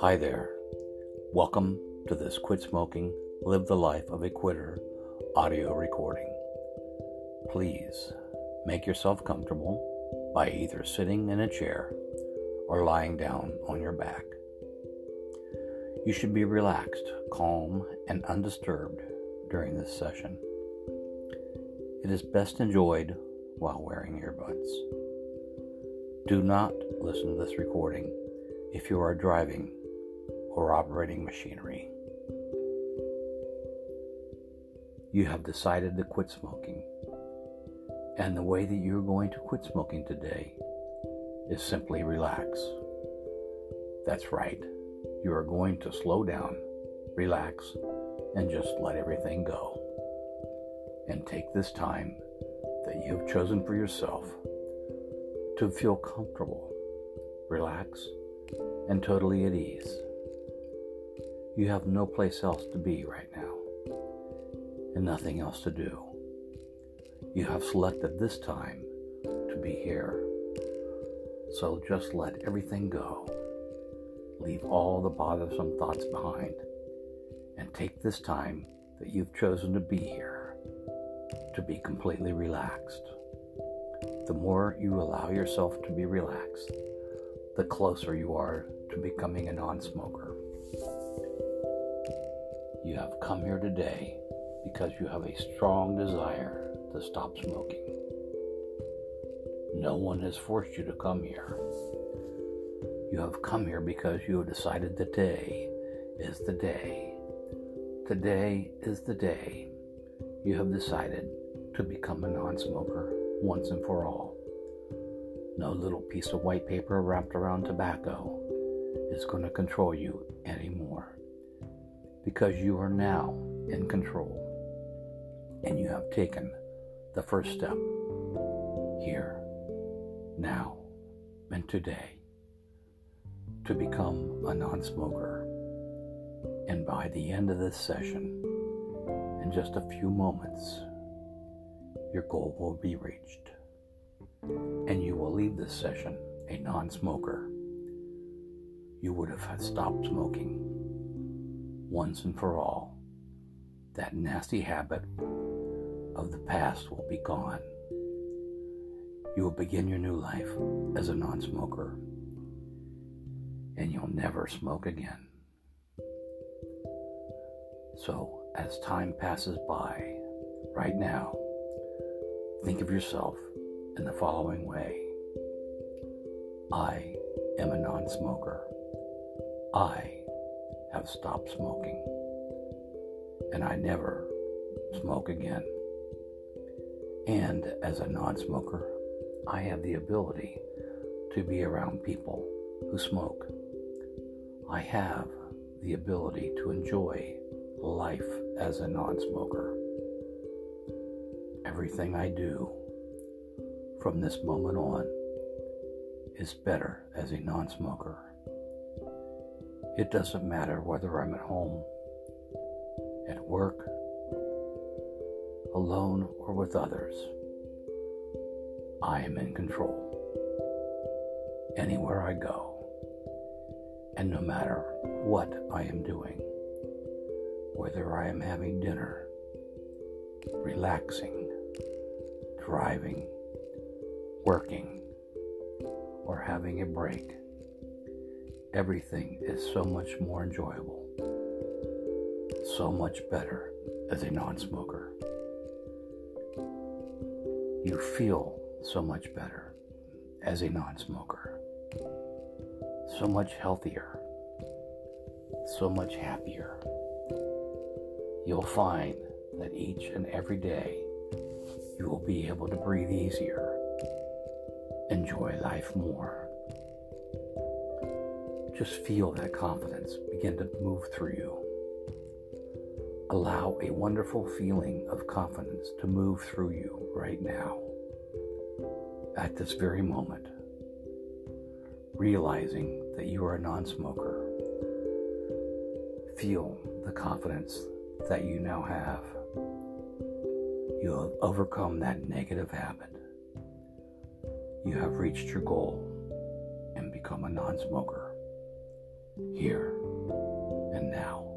Hi there. Welcome to this Quit Smoking, Live the Life of a Quitter audio recording. Please make yourself comfortable by either sitting in a chair or lying down on your back. You should be relaxed, calm, and undisturbed during this session. It is best enjoyed while wearing earbuds. Do not listen to this recording if you are driving or operating machinery. You have decided to quit smoking, and the way that you're going to quit smoking today is simply relax. That's right, you are going to slow down, relax, and just let everything go. And take this time that you have chosen for yourself to feel comfortable, relax, and totally at ease. You have no place else to be right now, and nothing else to do. You have selected this time to be here. So just let everything go. Leave all the bothersome thoughts behind, and take this time that you've chosen to be here to be completely relaxed. The more you allow yourself to be relaxed, the closer you are to becoming a non smoker. You have come here today because you have a strong desire to stop smoking. No one has forced you to come here. You have come here because you have decided today is the day. Today is the day you have decided to become a non smoker once and for all. No little piece of white paper wrapped around tobacco is going to control you anymore because you are now in control and you have taken the first step here, now, and today to become a non smoker. And by the end of this session, in just a few moments, your goal will be reached. And you will leave this session a non smoker. You would have stopped smoking once and for all. That nasty habit of the past will be gone. You will begin your new life as a non smoker, and you'll never smoke again. So, as time passes by, right now, think of yourself in the following way I am a non smoker. I have stopped smoking. And I never smoke again. And as a non smoker, I have the ability to be around people who smoke. I have the ability to enjoy life as a non smoker. Everything I do from this moment on is better as a non smoker. It doesn't matter whether I'm at home, at work, alone, or with others. I am in control. Anywhere I go, and no matter what I am doing, whether I am having dinner, relaxing, driving, working, or having a break everything is so much more enjoyable, so much better as a non smoker. You feel so much better as a non smoker, so much healthier, so much happier. You'll find that each and every day you will be able to breathe easier, enjoy life more just feel that confidence begin to move through you. Allow a wonderful feeling of confidence to move through you right now, at this very moment, realizing that you are a non smoker. Feel the confidence that you now have. You have overcome that negative habit. you have reached your goal and become a non smoker. Here and now.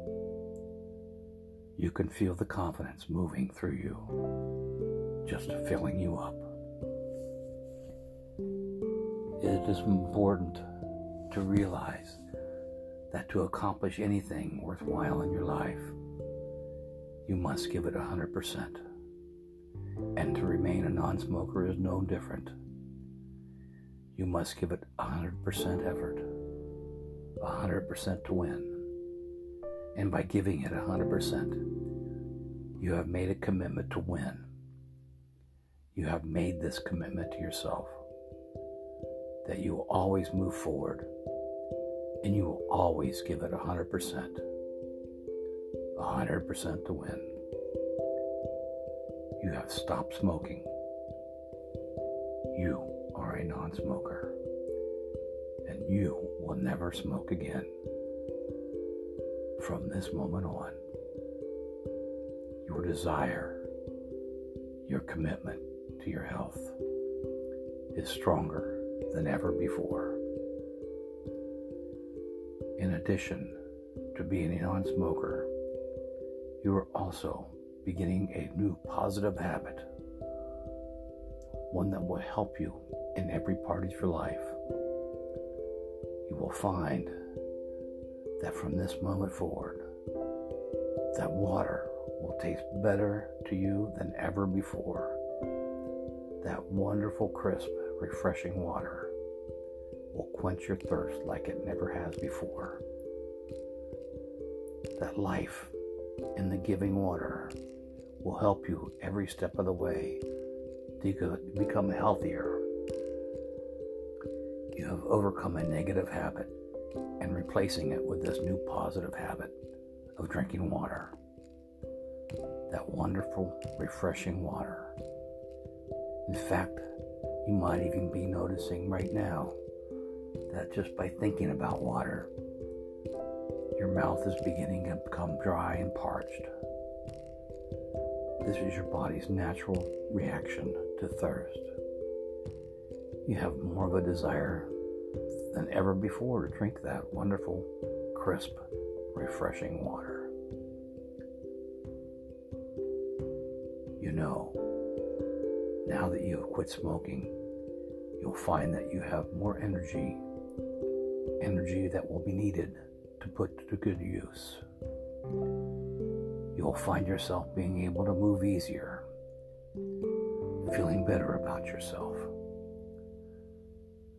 You can feel the confidence moving through you, just filling you up. It is important to realize that to accomplish anything worthwhile in your life, you must give it 100%. And to remain a non smoker is no different. You must give it 100% effort, 100% to win. And by giving it 100%, you have made a commitment to win. You have made this commitment to yourself that you will always move forward and you will always give it 100%. 100% to win. You have stopped smoking. You are a non smoker. And you will never smoke again from this moment on. Your desire, your commitment to your health is stronger than ever before. In addition to being a non smoker, you are also beginning a new positive habit, one that will help you in every part of your life. You will find that from this moment forward, that water will taste better to you than ever before. That wonderful, crisp, refreshing water will quench your thirst like it never has before. That life in the giving water will help you every step of the way to become healthier. You have overcome a negative habit and replacing it with this new positive habit of drinking water. That wonderful, refreshing water. In fact, you might even be noticing right now that just by thinking about water, your mouth is beginning to become dry and parched. This is your body's natural reaction to thirst. You have more of a desire than ever before to drink that wonderful, crisp, refreshing water. You know, now that you have quit smoking, you'll find that you have more energy, energy that will be needed to put to good use. You'll find yourself being able to move easier, feeling better about yourself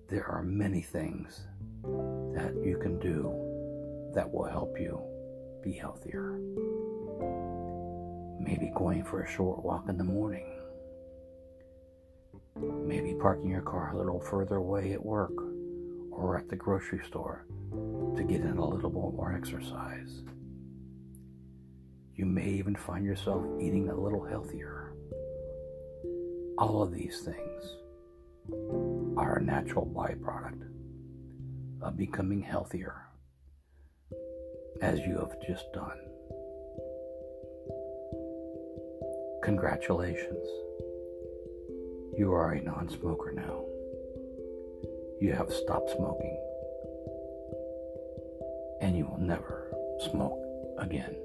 there are many things that you can do that will help you be healthier. Maybe going for a short walk in the morning. Maybe parking your car a little further away at work or at the grocery store to get in a little more exercise. You may even find yourself eating a little healthier. All of these things are a natural byproduct of becoming healthier, as you have just done. Congratulations. You are a non smoker now. You have stopped smoking. And you will never smoke again.